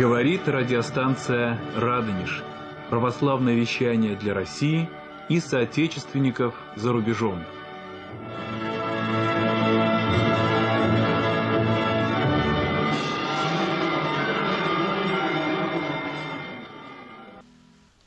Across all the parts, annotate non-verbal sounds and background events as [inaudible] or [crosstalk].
Говорит радиостанция «Радонеж». Православное вещание для России и соотечественников за рубежом.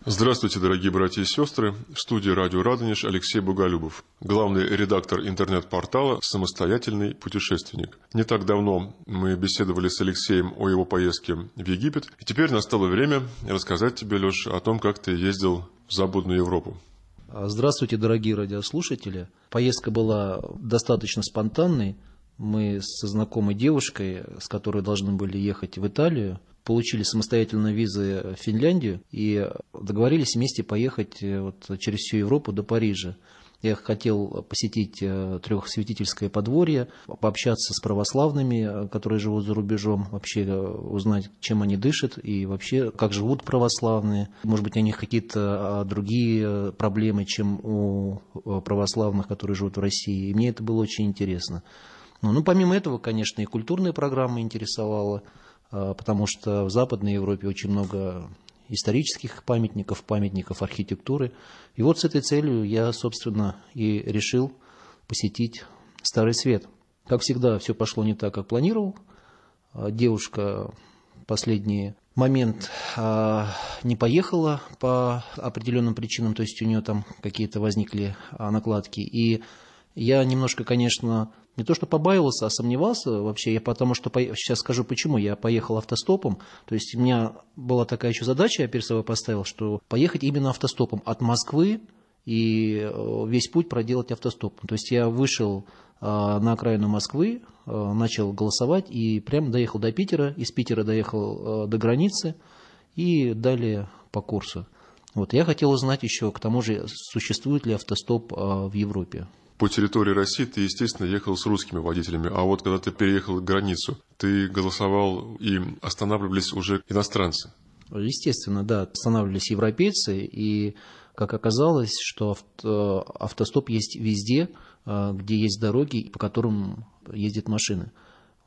Здравствуйте, дорогие братья и сестры. В студии радио «Радонеж» Алексей Буголюбов, главный редактор интернет-портала «Самостоятельный путешественник». Не так давно мы беседовали с Алексеем о его поездке в Египет. И теперь настало время рассказать тебе, Леш, о том, как ты ездил в Западную Европу. Здравствуйте, дорогие радиослушатели. Поездка была достаточно спонтанной. Мы со знакомой девушкой, с которой должны были ехать в Италию, получили самостоятельно визы в Финляндию и договорились вместе поехать э, вот через всю Европу до Парижа. Я хотел посетить э, трехсвятительское подворье, пообщаться с православными, э, которые живут за рубежом, вообще узнать, чем они дышат и вообще, как живут православные. Может быть, у них какие-то а, другие проблемы, чем у православных, которые живут в России. И мне это было очень интересно. Ну, ну помимо этого, конечно, и культурная программа интересовала. А, потому что в Западной Европе очень много исторических памятников, памятников архитектуры. И вот с этой целью я, собственно, и решил посетить Старый Свет. Как всегда, все пошло не так, как планировал. А, девушка последний момент а, не поехала по определенным причинам, то есть у нее там какие-то возникли накладки. И я немножко, конечно, не то что побаивался, а сомневался вообще, я потому что, сейчас скажу почему, я поехал автостопом, то есть у меня была такая еще задача, я перед собой поставил, что поехать именно автостопом от Москвы и э, весь путь проделать автостопом. То есть я вышел э, на окраину Москвы, э, начал голосовать и прямо доехал до Питера, из Питера доехал до границы и далее по курсу. Вот, я хотел узнать еще, к тому же, существует ли автостоп в Европе по территории России ты, естественно, ехал с русскими водителями, а вот когда ты переехал границу, ты голосовал и останавливались уже иностранцы. Естественно, да, останавливались европейцы, и как оказалось, что автостоп есть везде, а, где есть дороги, по которым ездят машины.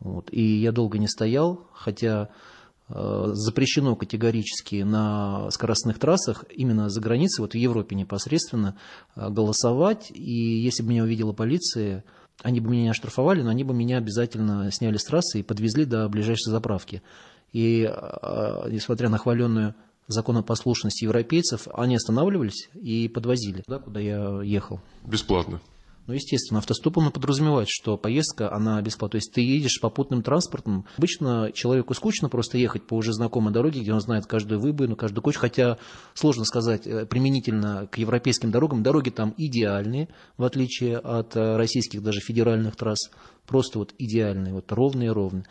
Вот. И я долго не стоял, хотя Э, запрещено категорически на скоростных трассах именно за границей, вот в Европе непосредственно, э, голосовать. И если бы меня увидела полиция, они бы меня оштрафовали, но они бы меня обязательно сняли с трассы и подвезли до ближайшей заправки. И э, несмотря на хваленную законопослушность европейцев, они останавливались и подвозили туда, куда я ехал. Бесплатно. Ну, естественно, автостопом подразумевает, что поездка, она бесплатная. То есть ты едешь попутным транспортом. Обычно человеку скучно просто ехать по уже знакомой дороге, где он знает каждую выбоину, каждую кочку. Хотя сложно сказать э, применительно к европейским дорогам. Дороги там идеальные, в отличие от э, российских даже федеральных трасс. Просто вот идеальные, вот ровные-ровные.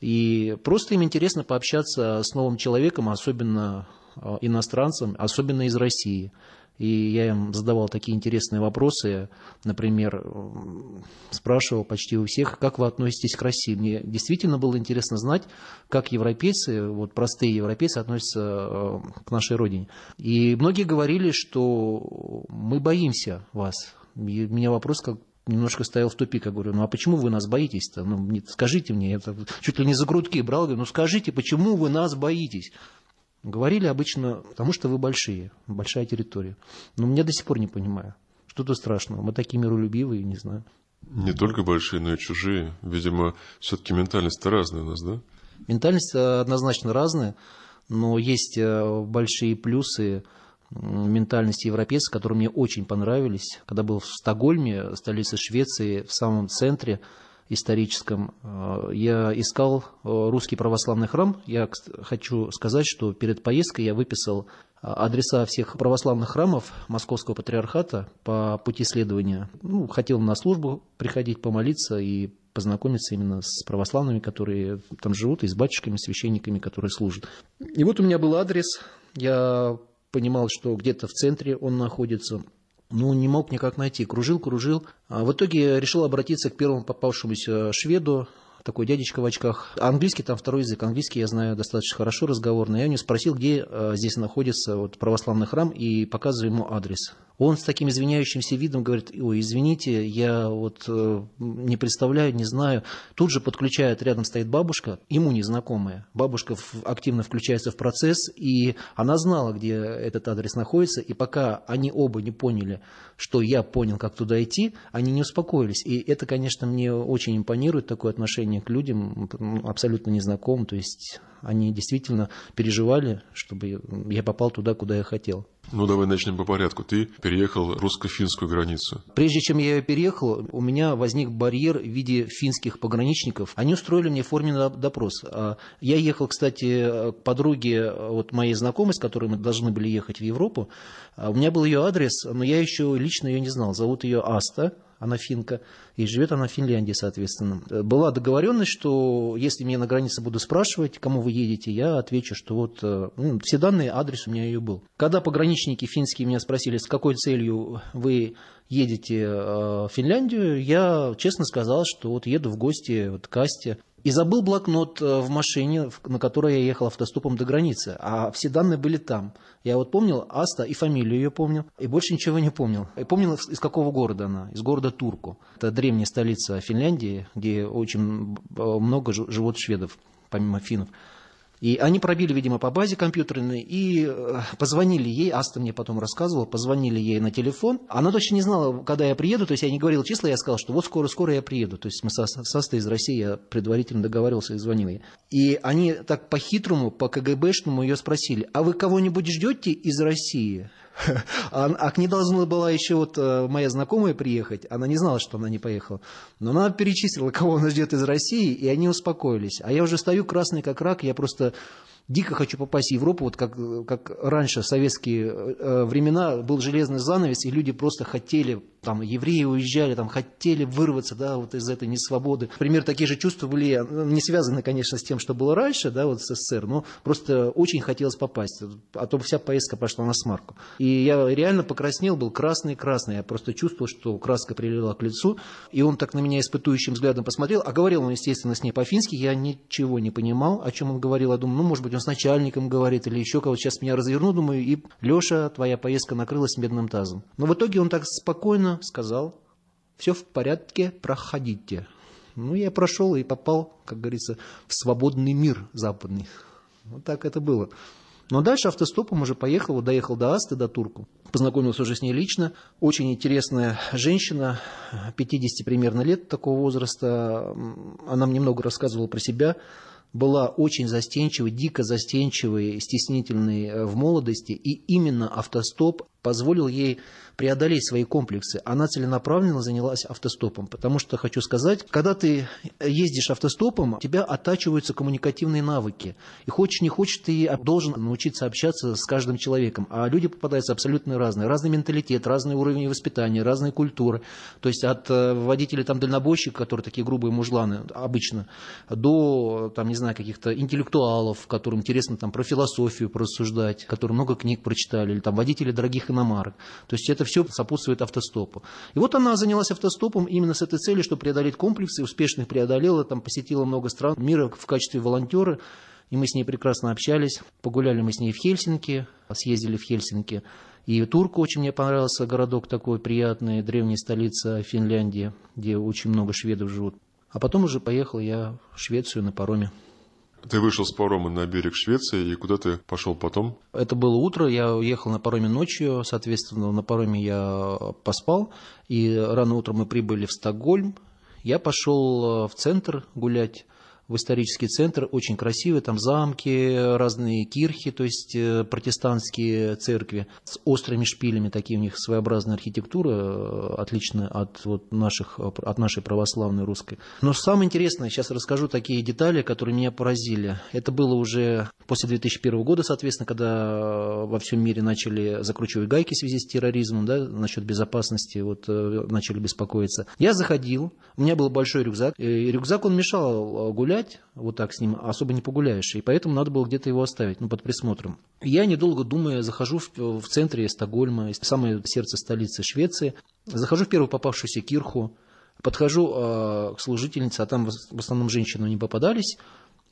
И просто им интересно пообщаться с новым человеком, особенно э, иностранцем, особенно из России. И я им задавал такие интересные вопросы. Например, спрашивал почти у всех, как вы относитесь к России. Мне действительно было интересно знать, как европейцы, вот простые европейцы относятся э, к нашей родине. И многие говорили, что мы боимся вас. И у меня вопрос как немножко стоял в тупик. Я говорю, ну а почему вы нас боитесь-то? Ну, скажите мне, я чуть ли не за грудки брал, говорю, ну скажите, почему вы нас боитесь? Говорили обычно, потому что вы большие, большая территория. Но меня до сих пор не понимаю. Что тут страшного? Мы такие миролюбивые, не знаю. Не только большие, но и чужие. Видимо, все-таки ментальность-то разная у нас, да? Ментальность э, однозначно разная, но есть э, большие плюсы ментальности европейцев, которые мне очень понравились. Когда был в Стокгольме, столице Швеции, в самом центре, историческом. Э, я искал э, русский православный храм. Я хочу сказать, что перед поездкой я выписал э, адреса всех православных храмов Московского патриархата по пути следования. Ну, хотел на службу приходить, помолиться и познакомиться именно с православными, которые там живут, и с батюшками, священниками, которые служат. И вот у меня был адрес, я понимал, что где-то в центре он находится – ну, не мог никак найти. Кружил, кружил. А в итоге решил обратиться к первому попавшемуся шведу, такой дядечка в очках. Английский там второй язык. Английский я знаю достаточно хорошо, разговорный. Я у него спросил, где э, здесь находится вот, православный храм, и показываю ему адрес. Он с таким извиняющимся видом говорит, ой, извините, я вот э, не представляю, не знаю. Тут же подключает, рядом стоит бабушка, ему незнакомая. Бабушка активно включается в процесс, и она знала, где этот адрес находится, и пока они оба не поняли, что я понял, как туда идти, они не успокоились. И это, конечно, мне очень импонирует, такое отношение к людям, абсолютно незнакомым. То есть они действительно переживали, чтобы я попал туда, куда я хотел. Ну, давай начнем по порядку. Ты переехал русско-финскую границу. Прежде чем я переехал, у меня возник барьер в виде финских пограничников. Они устроили мне форменный допрос. А я ехал, кстати, к подруге вот моей знакомой, с которой мы должны были ехать в Европу. А у меня был ее адрес, но я еще лично ее не знал. Зовут ее Аста она финка, и живет она в Финляндии, соответственно. Была договоренность, что если меня на границе будут спрашивать, кому вы едете, я отвечу, что вот э, ну, все данные, адрес у меня ее был. Когда пограничники финские меня спросили, с какой целью вы едете э, в Финляндию, я честно сказал, что вот еду в гости вот, к Асте. И забыл блокнот э, в машине, на которой я ехал автостопом до границы, а все данные были там. Я вот помнил Аста и фамилию ее помнил, и больше ничего не помнил. И помнил, из какого города она, из города Турку. Это древняя столица Финляндии, где очень э, много живут шведов, помимо финнов. И они пробили, видимо, по базе компьютерной и э, позвонили ей, Аста мне потом рассказывала, позвонили ей на телефон. Она точно не знала, когда я приеду, то есть я не говорил числа, я сказал, что вот скоро-скоро я приеду. То есть мы со, с Астой из России, я предварительно договаривался и звонил ей. И они так по-хитрому, по-КГБшному ее спросили, а вы кого-нибудь ждете из России? [laughs] А, а к ней должна была еще вот э, моя знакомая приехать. Она не знала, что она не поехала. Но она перечислила, [laughs] кого она ждет из России, и они успокоились. А я уже стою красный как рак, я просто дико хочу попасть в Европу, вот как, как раньше, советские э, времена, был железный занавес, и люди просто хотели, там, евреи уезжали, там, хотели вырваться, да, вот из этой несвободы. Пример, такие же чувства были, ну, не связаны, конечно, с тем, что было раньше, да, вот с СССР, но просто очень хотелось попасть, а то вся поездка пошла на смарку. И я реально покраснел, был красный-красный, я просто чувствовал, что краска прилила к лицу, и он так на меня испытующим взглядом посмотрел, а говорил он, естественно, с ней по-фински, я ничего не понимал, о чем он говорил, я думаю, ну, может быть, он с начальником говорит или еще кого-то. Сейчас меня разверну, думаю, и Леша, твоя поездка накрылась медным тазом. Но в итоге он так спокойно сказал, все в порядке, проходите. Ну, я прошел и попал, как говорится, в свободный мир западный. Вот так это было. Но дальше автостопом уже поехал, доехал до Асты, до Турку. Познакомился уже с ней лично. Очень интересная женщина, 50 примерно лет такого возраста. Она мне много рассказывала про себя была очень застенчивой, дико застенчивой, стеснительной э, в молодости, и именно автостоп позволил ей преодолеть свои комплексы. Она целенаправленно занялась автостопом, потому что, хочу сказать, когда ты ездишь автостопом, у тебя оттачиваются коммуникативные навыки. И хочешь не хочешь, ты должен научиться общаться с каждым человеком. А люди попадаются абсолютно разные. Разный менталитет, разный уровень воспитания, разные культуры. То есть от э, водителей там дальнобойщиков, которые такие грубые мужланы обычно, до, там, не знаю, каких-то интеллектуалов, которым интересно там про философию порассуждать, которые много книг прочитали, или там водители дорогих иномарок. То есть это все сопутствует автостопу. И вот она занялась автостопом именно с этой целью, чтобы преодолеть комплексы, успешно их преодолела, там посетила много стран мира в качестве волонтера, и мы с ней прекрасно общались. Погуляли мы с ней в Хельсинки, съездили в Хельсинки. И Турку очень мне понравился городок такой приятный, древняя столица Финляндии, где очень много шведов живут. А потом уже поехал я в Швецию на пароме. Ты вышел с парома на берег Швеции, и куда ты пошел потом? Это было утро, я уехал на пароме ночью, соответственно, на пароме я поспал, и рано утром мы прибыли в Стокгольм. Я пошел в центр гулять, в исторический центр, очень красивый, там замки, разные кирхи, то есть э, протестантские церкви с острыми шпилями, такие у них своеобразная архитектура, э, отличная от, вот наших, от нашей православной русской. Но самое интересное, сейчас расскажу такие детали, которые меня поразили. Это было уже после 2001 года, соответственно, когда во всем мире начали закручивать гайки в связи с терроризмом, да, насчет безопасности, вот э, начали беспокоиться. Я заходил, у меня был большой рюкзак, и рюкзак он мешал гулять, гулять, вот так с ним особо не погуляешь, и поэтому надо было где-то его оставить, ну, под присмотром. Я, недолго думая, захожу в, в центре Стокгольма, самое сердце столицы Швеции, захожу в первую попавшуюся кирху, подхожу э, к служительнице, а там в основном женщины не попадались,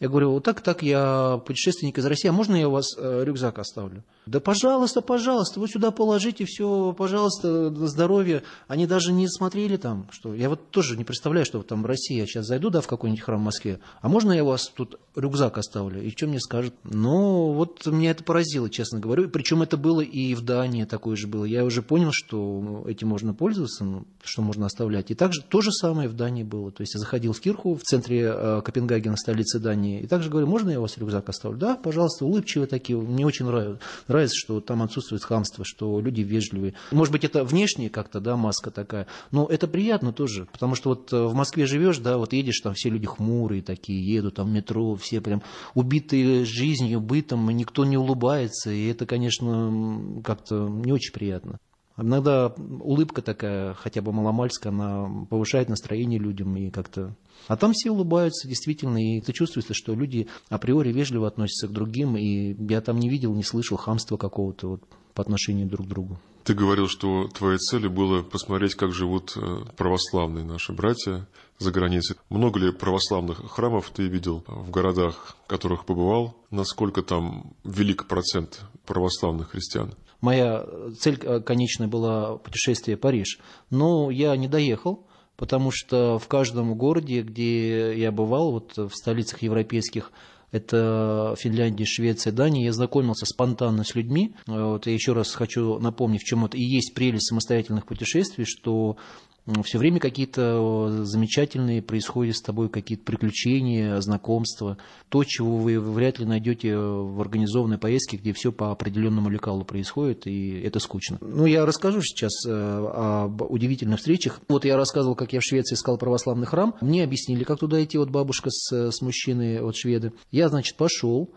Я говорю, вот так, так, я путешественник из России, а можно я у вас э, рюкзак оставлю? Да пожалуйста, пожалуйста, вы сюда положите все, пожалуйста, на здоровье. Они даже не смотрели там, что... Я вот тоже не представляю, что там в России я сейчас зайду, да, в какой-нибудь храм в Москве, а можно я у вас тут рюкзак оставлю? И что мне скажут? Ну, вот меня это поразило, честно говорю. Причем это было и в Дании такое же было. Я уже понял, что этим можно пользоваться, ну, что можно оставлять. И также то же самое в Дании было. То есть я заходил в Кирху в центре э, Копенгагена, столице Дании, компании. И также говорю, можно я у вас рюкзак оставлю? Да, пожалуйста, улыбчивые такие. Мне очень нравится, нравится, что там отсутствует хамство, что люди вежливые. Может быть, это внешне как-то, да, маска такая, но это приятно тоже, потому что вот э, в Москве живешь, да, вот едешь, там все люди хмурые такие, едут там метро, все прям убитые жизнью, бытом, никто не улыбается, и это, конечно, как-то не очень приятно. Иногда улыбка такая, хотя бы маломальская, она повышает настроение людям и как-то... А там все улыбаются, действительно, и ты чувствуешь, что люди априори вежливо относятся к другим, и я там не видел, не слышал хамства какого-то вот по отношению друг к другу. Ты говорил, что твоей целью было посмотреть, как живут э, православные наши братья за границей. Много ли православных храмов ты видел в городах, в которых побывал? Насколько там велик процент православных христиан? Моя цель э, конечная была путешествие в Париж, но я не доехал, потому что в каждом городе, где я бывал, вот в столицах европейских, это Финляндия, Швеция, Дания, я знакомился спонтанно с людьми. Вот, я еще раз хочу напомнить, в чем это и есть прелесть самостоятельных путешествий, что все время какие-то замечательные происходят с тобой какие-то приключения, знакомства. То, чего вы вряд ли найдете в организованной поездке, где все по определенному лекалу происходит, и это скучно. Ну, я расскажу сейчас э, об удивительных встречах. Вот я рассказывал, как я в Швеции искал православный храм. Мне объяснили, как туда идти, вот бабушка с, с мужчиной, вот шведы. Я, значит, пошел,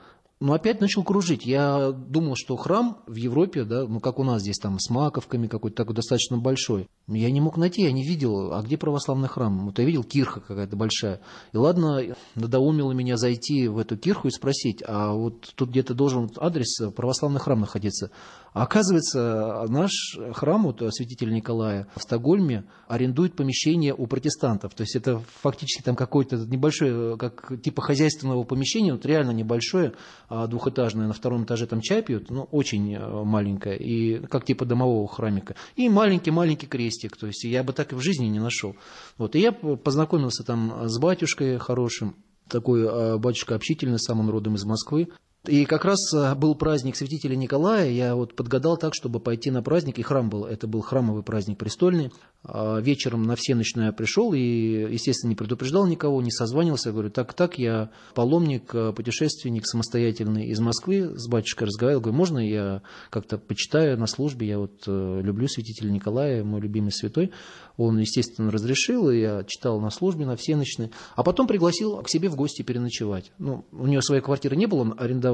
но опять начал кружить. Я думал, что храм в Европе, да, ну как у нас здесь там с маковками какой-то такой достаточно большой. Я не мог найти, я не видел, а где православный храм? Вот я видел кирха какая-то большая. И ладно, надоумило меня зайти в эту кирху и спросить, а вот тут где-то должен адрес православный храм находиться. А оказывается, наш храм, вот святитель Николая в Стокгольме, арендует помещение у протестантов. То есть это фактически там какое-то небольшое, как типа хозяйственного помещения, вот реально небольшое, а, двухэтажная, на втором этаже там чай пьют, ну, очень э, маленькая, и как типа домового храмика. И маленький-маленький крестик, то есть я бы так и в жизни не нашел. Вот, и я познакомился там с батюшкой хорошим, такой э, батюшка общительный, сам он родом из Москвы. И как раз э, был праздник святителя Николая, я вот подгадал так, чтобы пойти на праздник, и храм был, это был храмовый праздник престольный. А вечером на всеночную я пришел и, естественно, не предупреждал никого, не созванивался, говорю, так, так, я паломник, э, путешественник самостоятельный из Москвы, с батюшкой разговаривал, говорю, можно я как-то почитаю на службе, я вот э, люблю святителя Николая, мой любимый святой. Он, естественно, разрешил, и я читал на службе, на всеночной. А потом пригласил к себе в гости переночевать. Ну, у него своей квартиры не было, он арендовал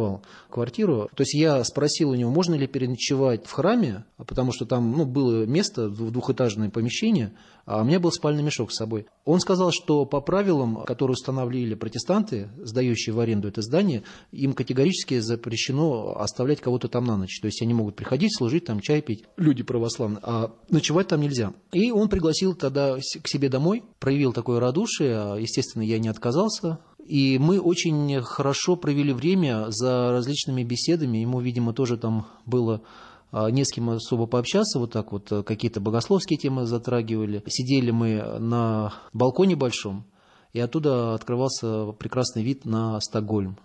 квартиру. То есть я спросил у него, можно ли переночевать в храме, потому что там ну, было место, двухэтажное помещение, а у меня был спальный мешок с собой. Он сказал, что по правилам, которые установили протестанты, сдающие в аренду это здание, им категорически запрещено оставлять кого-то там на ночь. То есть они могут приходить, служить, там чай пить, люди православные, а ночевать там нельзя. И он пригласил тогда к себе домой, проявил такое радушие, а, естественно, я не отказался, и мы очень хорошо провели время за различными беседами. Ему, видимо, тоже там было а, не с кем особо пообщаться, вот так вот э, какие-то богословские темы затрагивали. Сидели мы на балконе большом, и оттуда открывался прекрасный вид на Стокгольм.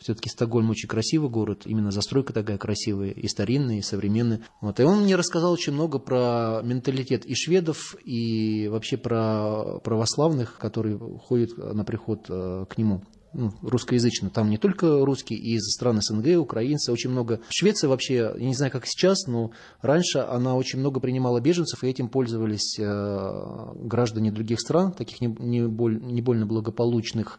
Все-таки Стокгольм очень красивый город, именно застройка такая красивая, и старинная, и современная. Вот. И он мне рассказал очень много про менталитет и шведов, и вообще про православных, которые ходят на приход э, к нему ну, русскоязычно. Там не только русские, и из стран СНГ, украинцы, очень много. Швеция вообще, я не знаю, как сейчас, но раньше она очень много принимала беженцев, и этим пользовались э, граждане других стран, таких не, не, боль, не больно благополучных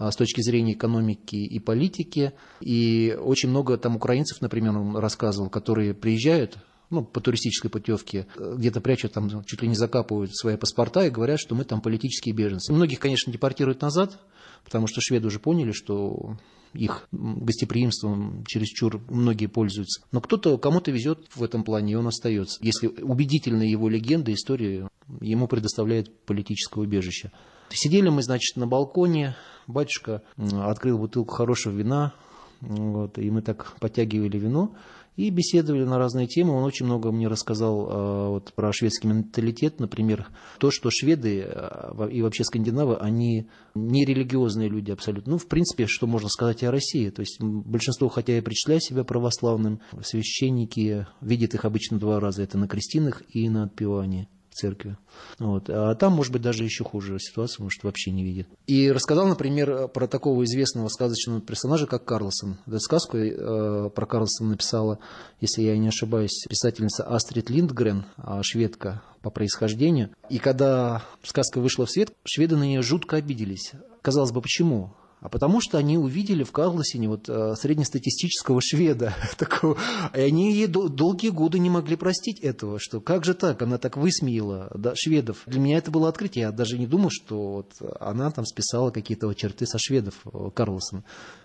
с точки зрения экономики и политики. И очень много там украинцев, например, он рассказывал, которые приезжают ну, по туристической путевке, где-то прячут там, чуть ли не закапывают свои паспорта и говорят, что мы там политические беженцы. Многих, конечно, депортируют назад, потому что шведы уже поняли, что их гостеприимством чересчур многие пользуются. Но кто-то, кому-то везет в этом плане, и он остается. Если убедительна его легенда, история, ему предоставляет политическое убежище. Сидели мы, значит, на балконе, батюшка открыл бутылку хорошего вина, вот, и мы так подтягивали вино и беседовали на разные темы. Он очень много мне рассказал э, вот, про шведский менталитет, например, то, что шведы э, и вообще скандинавы, они не религиозные люди абсолютно. Ну, в принципе, что можно сказать о России. То есть большинство, хотя и причисляют себя православным, священники видят их обычно два раза. Это на крестинах и на отпевании церкви. Вот. А там, может быть, даже еще хуже ситуация, может, вообще не видит. И рассказал, например, про такого известного сказочного персонажа, как Карлсон. Эту сказку э, про Карлсона написала, если я не ошибаюсь, писательница Астрид Линдгрен, а шведка по происхождению. И когда сказка вышла в свет, шведы на нее жутко обиделись. Казалось бы, почему? А потому что они увидели в Карлосине вот э, среднестатистического шведа [laughs] такого, и они ей долгие годы не могли простить этого, что как же так, она так высмеяла да, шведов. Для меня это было открытие, я даже не думал, что вот она там списала какие-то вот черты со шведов, э, Карлсон,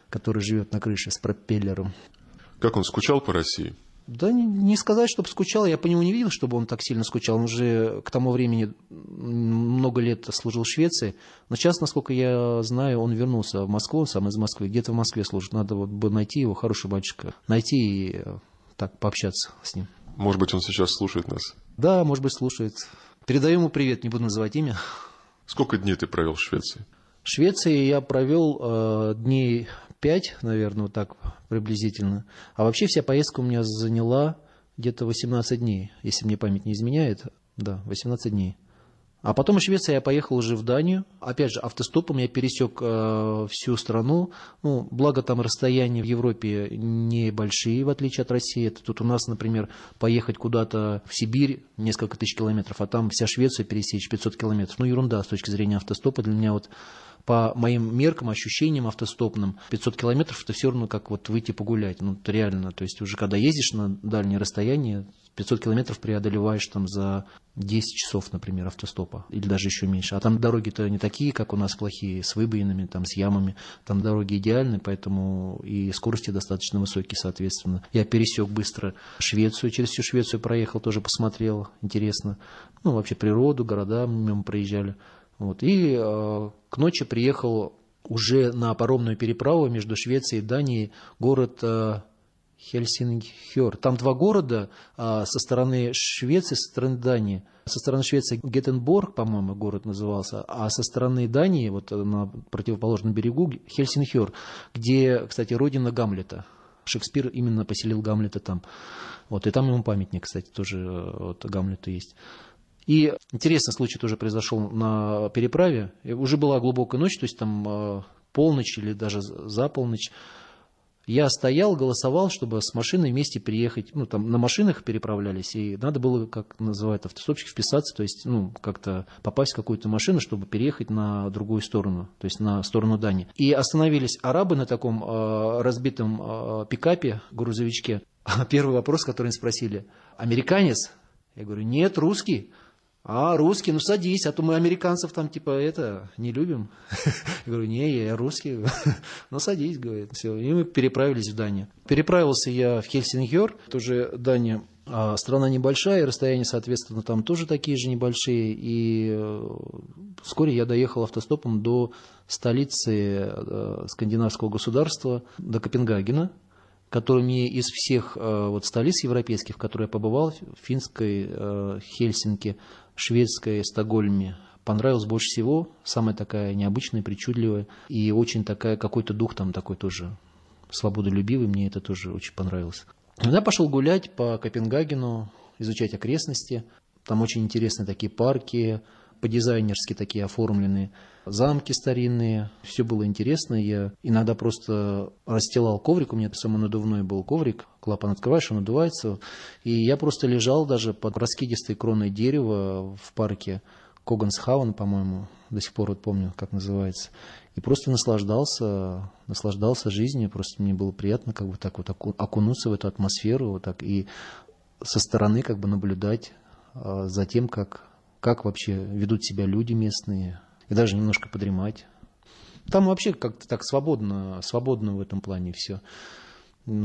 который живет на крыше с пропеллером. Как он скучал по России? Да не сказать, чтобы скучал. Я по нему не видел, чтобы он так сильно скучал. Он уже к тому времени много лет служил в Швеции. Но сейчас, насколько я знаю, он вернулся в Москву, он сам из Москвы. Где-то в Москве служит. Надо вот бы найти его, хороший батюшка. Найти и э, так пообщаться с ним. Может быть, он сейчас слушает нас? Да, может быть, слушает. Передаю ему привет, не буду называть имя. Сколько дней ты провел в Швеции? В Швеции я провел э, дней 5, наверное, вот так приблизительно. А вообще вся поездка у меня заняла где-то 18 дней, если мне память не изменяет. Да, 18 дней. А потом из Швеции я поехал уже в Данию. Опять же, автостопом я пересек э, всю страну. Ну, благо там расстояния в Европе небольшие, в отличие от России. Это тут у нас, например, поехать куда-то в Сибирь несколько тысяч километров, а там вся Швеция пересечь 500 километров. Ну, ерунда с точки зрения автостопа. Для меня вот по моим меркам, ощущениям автостопным, 500 километров это все равно как вот выйти погулять. Ну, реально. То есть уже когда ездишь на дальние расстояния, 500 километров преодолеваешь там за 10 часов, например, автостопа, или даже еще меньше. А там дороги-то не такие, как у нас плохие, с выбоинами, там, с ямами. Там дороги идеальны, поэтому и скорости достаточно высокие, соответственно. Я пересек быстро Швецию, через всю Швецию проехал, тоже посмотрел, интересно. Ну, вообще природу, города мимо проезжали. Вот. И э, к ночи приехал уже на паромную переправу между Швецией и Данией город э, Хельсингхер. Там два города э, со стороны Швеции, со стороны Дании. Со стороны Швеции Геттенборг, по-моему, город назывался, а со стороны Дании, вот на противоположном берегу, Хельсингхер, где, кстати, родина Гамлета. Шекспир именно поселил Гамлета там. Вот, и там ему памятник, кстати, тоже э, вот, Гамлету есть. И интересный случай тоже произошел на переправе. Уже была глубокая ночь, то есть там э, полночь или даже за полночь. Я стоял, голосовал, чтобы с машиной вместе приехать. Ну, там на машинах переправлялись, и надо было, как называют автостопщик, вписаться, то есть, ну, как-то попасть в какую-то машину, чтобы переехать на другую сторону, то есть на сторону Дани. И остановились арабы на таком э, разбитом э, пикапе, грузовичке. [laughs] Первый вопрос, который они спросили, американец? Я говорю, нет, русский. А, русский, ну садись, а то мы американцев там типа это не любим. [laughs] Я говорю, не, я русский. [laughs] ну садись, говорит, все. И мы переправились в Данию. Переправился я в Хельсингер, тоже Дания а страна небольшая, и расстояния, соответственно, там тоже такие же небольшие. И э, вскоре я доехал автостопом до столицы э, скандинавского государства, до Копенгагена, который мне из всех э, вот, столиц европейских, в которые я побывал, финской, Хельсинки, шведской Стокгольме понравилась больше всего. Самая такая необычная, причудливая. И очень такая, какой-то дух там такой тоже свободолюбивый. Мне это тоже очень понравилось. Я пошел гулять по Копенгагену, изучать окрестности. Там очень интересные такие парки, по-дизайнерски такие оформленные, замки старинные. Все было интересно. Я иногда просто расстилал коврик, у меня самонадувной был коврик, клапан открываешь, он надувается. И я просто лежал даже под раскидистой кроной дерева в парке Когансхаун, по-моему, до сих пор вот помню, как называется. И просто наслаждался, наслаждался жизнью, просто мне было приятно как бы так вот окунуться в эту атмосферу, вот так. И со стороны как бы наблюдать а, за тем, как, как вообще ведут себя люди местные, и даже немножко подремать. Там вообще как-то так свободно, свободно в этом плане все.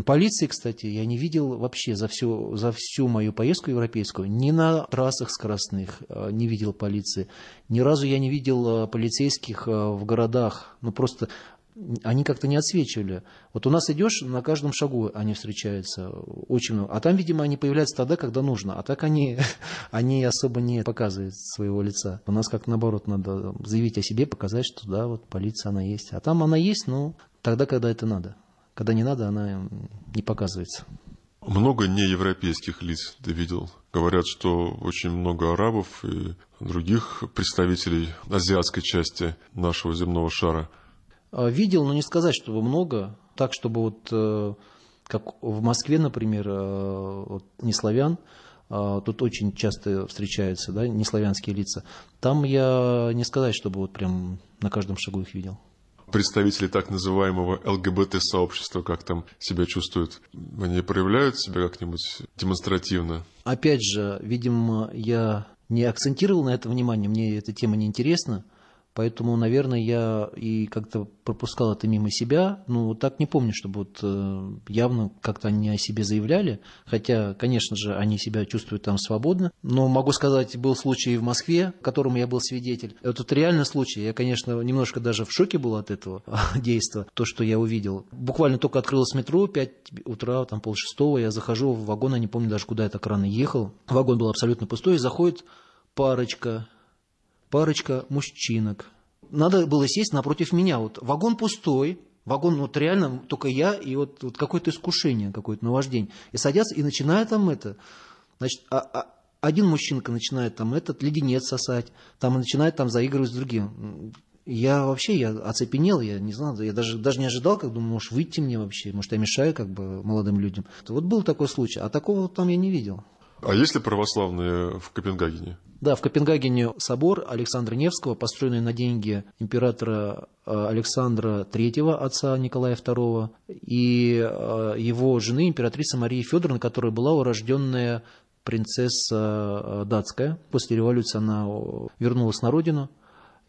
Полиции, кстати, я не видел вообще за всю, за всю мою поездку европейскую. Ни на трассах скоростных а, не видел полиции. Ни разу я не видел а, полицейских в городах. Ну, просто они как-то не отсвечивали. Вот у нас идешь, на каждом шагу они встречаются очень много. А там, видимо, они появляются тогда, когда нужно. А так они, [laughs] они особо не показывают своего лица. У нас как наоборот надо заявить о себе, показать, что да, вот полиция она есть. А там она есть, но тогда, когда это надо. Когда не надо, она не показывается. Много неевропейских лиц ты видел. Говорят, что очень много арабов и других представителей азиатской части нашего земного шара – видел, но не сказать, чтобы много. Так, чтобы вот, э, как в Москве, например, э, вот, не славян, тут очень часто встречаются, да, неславянские лица. Там я не сказать, чтобы вот прям на каждом шагу их видел. Представители так называемого ЛГБТ-сообщества, как там себя чувствуют, они проявляют себя как-нибудь демонстративно? Опять же, видимо, я не акцентировал на это внимание, мне эта тема не интересна. Поэтому, наверное, я и как-то пропускал это мимо себя. Ну, так не помню, чтобы вот э, явно как-то они о себе заявляли. Хотя, конечно же, они себя чувствуют там свободно. Но могу сказать, был случай в Москве, которому я был свидетель. Это реальный случай. Я, конечно, немножко даже в шоке был от этого [laughs] действия, то, что я увидел. Буквально только открылось метро, 5 утра, там полшестого, я захожу в вагон, я не помню даже, куда я так рано ехал. Вагон был абсолютно пустой, заходит парочка парочка мужчинок. Надо было сесть напротив меня. Вот вагон пустой, вагон вот реально только я и вот, вот какое-то искушение, какое-то наваждение. И садятся и начинают там это. Значит, а, а, один мужчинка начинает там этот леденец сосать, там начинает там заигрывать с другим. Я вообще, я оцепенел, я не знал, я даже, даже не ожидал, как думаю, может, выйти мне вообще, может, я мешаю как бы молодым людям. Вот был такой случай, а такого там я не видел. А есть ли православные в Копенгагене? Да, в Копенгагене собор Александра Невского, построенный на деньги императора э, Александра III, отца Николая II, и э, его жены, императрица Мария Федоровна, которая была урожденная принцесса э, датская. После революции она вернулась на родину,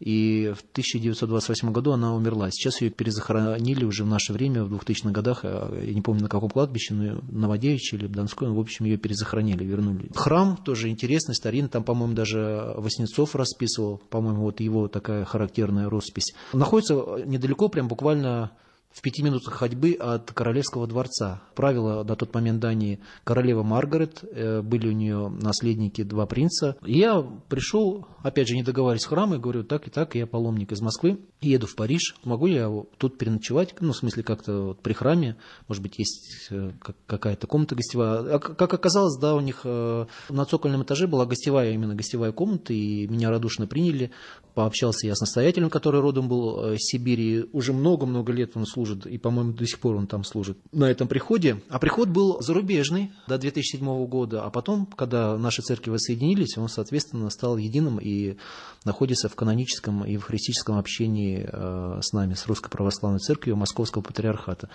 и в 1928 году она умерла. Сейчас ее перезахоронили уже в наше время, в 2000-х годах, а, я не помню на каком кладбище, но Новодевичье или Донской, в общем, ее перезахоронили, вернули. Храм тоже интересный, старинный, там, по-моему, даже Васнецов расписывал, по-моему, вот его такая характерная роспись. Находится недалеко, прям буквально в пяти минутах ходьбы от Королевского дворца. Правила на тот момент Дании королева Маргарет, э, были у нее наследники два принца. И я пришел, опять же, не договариваясь с храмом, говорю, так и так, я паломник из Москвы, еду в Париж, могу я тут переночевать, ну, в смысле, как-то вот при храме, может быть, есть э, какая-то комната гостевая. А как оказалось, да, у них э, на цокольном этаже была гостевая, именно гостевая комната, и меня радушно приняли. Пообщался я с настоятелем, который родом был из Сибири, уже много-много лет он служил служит, и, по-моему, до сих пор он там служит, на этом приходе. А приход был зарубежный до 2007 года, а потом, когда наши церкви воссоединились, он, соответственно, стал единым и находится в каноническом и в христическом общении э, с нами, с Русской Православной Церковью Московского Патриархата.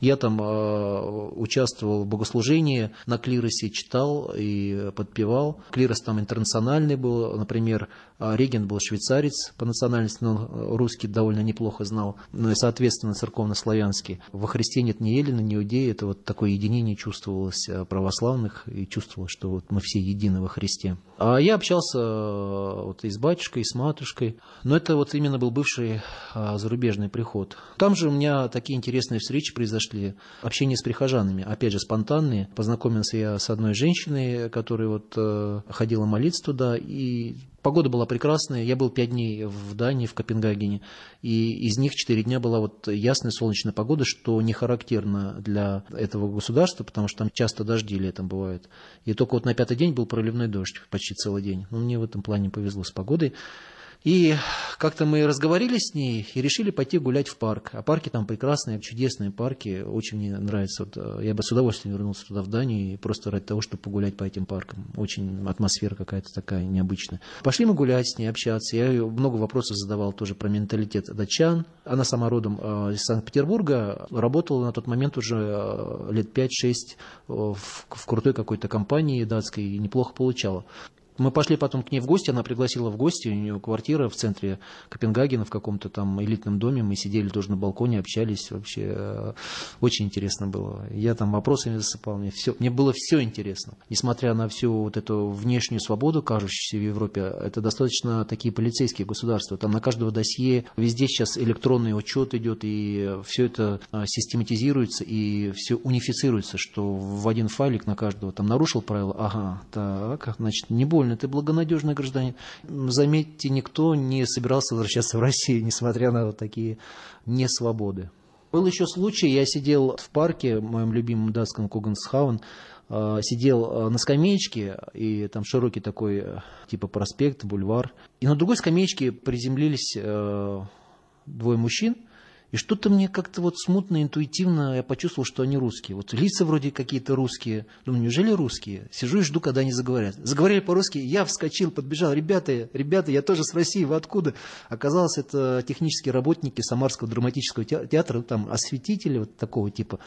Я там э, участвовал в богослужении, на клиросе читал и подпевал. Клирос там интернациональный был, например, регент был швейцарец по национальности, но русский довольно неплохо знал, ну и, соответственно, церковно-славянский. Во Христе нет ни Елена, ни Иудеи, это вот такое единение чувствовалось э, православных, и чувствовалось, что вот мы все едины во Христе. А я общался вот и с батюшкой, и с матушкой, но это вот именно был бывший зарубежный приход. Там же у меня такие интересные встречи произошли, общение с прихожанами, опять же, спонтанные. Познакомился я с одной женщиной, которая вот э, ходила молиться туда, и Погода была прекрасная. Я был пять дней в Дании, в Копенгагене. И из них четыре дня была вот ясная солнечная погода, что не характерно для этого государства, потому что там часто дожди летом бывают. И только вот на пятый день был проливной дождь почти целый день. Ну, мне в этом плане повезло с погодой. И как-то мы разговаривали с ней и решили пойти гулять в парк. А парки там прекрасные, чудесные парки. Очень мне нравится. Вот, э, я бы с удовольствием вернулся туда, в Данию, просто ради того, чтобы погулять по этим паркам. Очень атмосфера какая-то такая необычная. Пошли мы гулять с ней, общаться. Я много вопросов задавал тоже про менталитет датчан. Она сама родом э, из Санкт-Петербурга. Работала на тот момент уже э, лет 5-6 в, в крутой какой-то компании датской и неплохо получала. Мы пошли потом к ней в гости, она пригласила в гости, у нее квартира в центре Копенгагена в каком-то там элитном доме, мы сидели тоже на балконе, общались, вообще э, очень интересно было. Я там вопросами засыпал, мне, все, мне было все интересно. Несмотря на всю вот эту внешнюю свободу, кажущуюся в Европе, это достаточно такие полицейские государства, там на каждого досье, везде сейчас электронный учет идет, и все это э, систематизируется, и все унифицируется, что в один файлик на каждого там нарушил правила, ага, так, значит, не больно довольны, ты благонадежный гражданин. Заметьте, никто не собирался возвращаться в Россию, несмотря на вот такие несвободы. Был еще случай, я сидел в парке, в моем любимом датском Кугансхаун, а, сидел а, на скамеечке, и там широкий такой, э, типа проспект, бульвар. И на другой скамеечке приземлились э, двое мужчин, и что-то мне как-то вот смутно, интуитивно я почувствовал, что они русские. Вот лица вроде какие-то русские. Думаю, неужели русские? Сижу и жду, когда они заговорят. Заговорили по-русски, я вскочил, подбежал. Ребята, ребята, я тоже с России, вы откуда? Оказалось, это технические работники Самарского драматического театра, там осветители вот такого типа.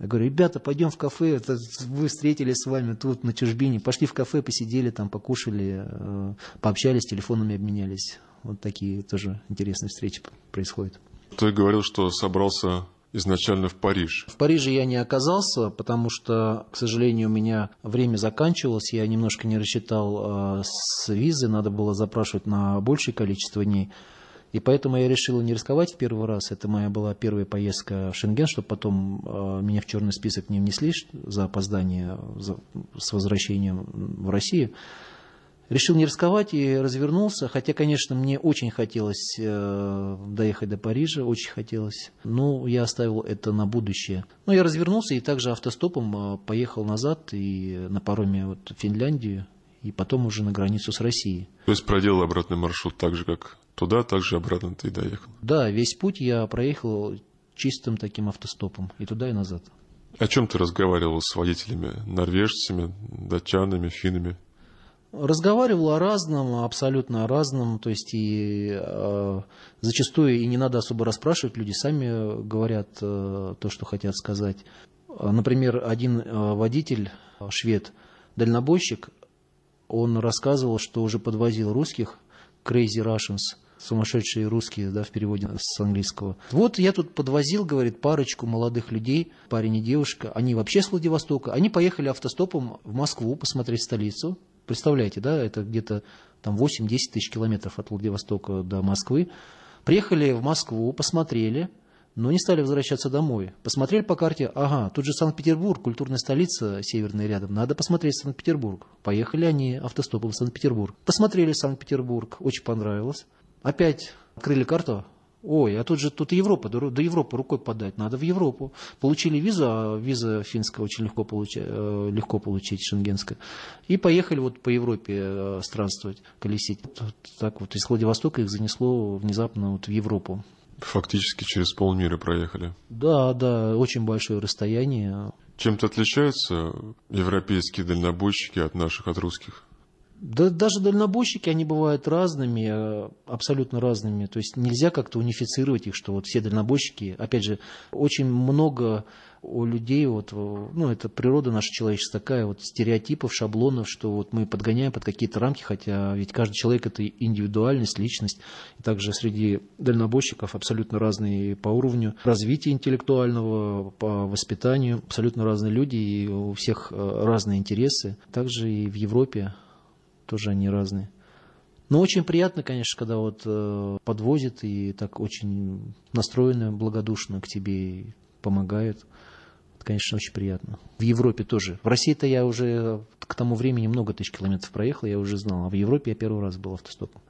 Я говорю, ребята, пойдем в кафе, это вы встретились с вами тут на чужбине, пошли в кафе, посидели там, покушали, э, пообщались, телефонами обменялись. Вот такие тоже интересные встречи происходят. Ты говорил, что собрался изначально в Париж. В Париже я не оказался, потому что, к сожалению, у меня время заканчивалось, я немножко не рассчитал э, с визы, надо было запрашивать на большее количество дней. И поэтому я решил не рисковать в первый раз. Это моя была первая поездка в Шенген, чтобы потом э, меня в черный список не внесли за опоздание за, с возвращением в Россию. Решил не рисковать и развернулся, хотя, конечно, мне очень хотелось э, доехать до Парижа, очень хотелось, но я оставил это на будущее. Но я развернулся и также автостопом э, поехал назад и на пароме вот в Финляндию, и потом уже на границу с Россией. То есть проделал обратный маршрут так же, как туда, так же обратно ты доехал? Да, весь путь я проехал чистым таким автостопом, и туда, и назад. О чем ты разговаривал с водителями, норвежцами, датчанами, финнами? Разговаривал о разном, абсолютно о разном, то есть и э, зачастую и не надо особо расспрашивать, люди сами говорят э, то, что хотят сказать. Например, один э, водитель, швед, дальнобойщик, он рассказывал, что уже подвозил русских, crazy Russians, сумасшедшие русские, да, в переводе с английского. Вот я тут подвозил, говорит, парочку молодых людей, парень и девушка, они вообще с Владивостока, они поехали автостопом в Москву посмотреть столицу, Представляете, да, это где-то там 8-10 тысяч километров от Владивостока до Москвы. Приехали в Москву, посмотрели, но не стали возвращаться домой. Посмотрели по карте, ага, тут же Санкт-Петербург, культурная столица северная рядом, надо посмотреть Санкт-Петербург. Поехали они автостопом в Санкт-Петербург. Посмотрели Санкт-Петербург, очень понравилось. Опять открыли карту, Ой, а тут же тут Европа, до Европы рукой подать, надо в Европу. Получили визу, а виза финская очень легко, получать, э, легко получить, шенгенская. И поехали вот по Европе э, странствовать, колесить. Вот так вот из Владивостока их занесло внезапно вот в Европу. Фактически через полмира проехали. Да, да, очень большое расстояние. Чем-то отличаются европейские дальнобойщики от наших, от русских? Да, даже дальнобойщики, они бывают разными, э, абсолютно разными. То есть нельзя как-то унифицировать их, что вот все дальнобойщики, опять же, очень много у людей, вот, ну, это природа наша человеческая такая, вот стереотипов, шаблонов, что вот мы подгоняем под какие-то рамки, хотя ведь каждый человек это индивидуальность, личность. И также среди дальнобойщиков абсолютно разные по уровню развития интеллектуального, по воспитанию, абсолютно разные люди, и у всех э, разные интересы. Также и в Европе тоже они разные. Но очень приятно, конечно, когда вот э, подвозят и так очень настроены благодушно к тебе и помогают. Это, конечно, очень приятно. В Европе тоже. В России-то я уже к тому времени много тысяч километров проехал, я уже знал. А в Европе я первый раз был автостопом.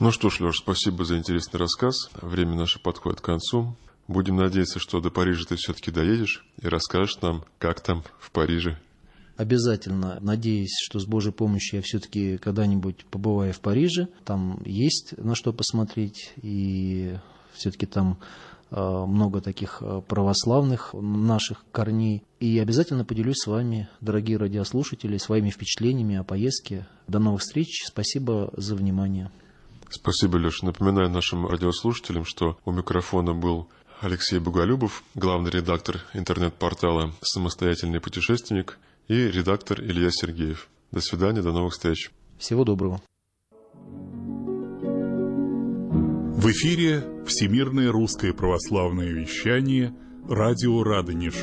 Ну что ж, Леш, спасибо за интересный рассказ. Время наше подходит к концу. Будем надеяться, что до Парижа ты все-таки доедешь и расскажешь нам, как там в Париже. Обязательно, надеюсь, что с Божьей помощью я все-таки когда-нибудь побываю в Париже. Там есть на что посмотреть, и все-таки там Э, много таких э, православных наших корней. И обязательно поделюсь с вами, дорогие радиослушатели, своими впечатлениями о поездке. До новых встреч. Спасибо за внимание. Спасибо, Леша. Напоминаю нашим радиослушателям, что у микрофона был Алексей Буголюбов, главный редактор интернет-портала «Самостоятельный путешественник» и редактор Илья Сергеев. До свидания, до новых встреч. Всего доброго. В эфире Всемирное русское православное вещание «Радио Радонеж».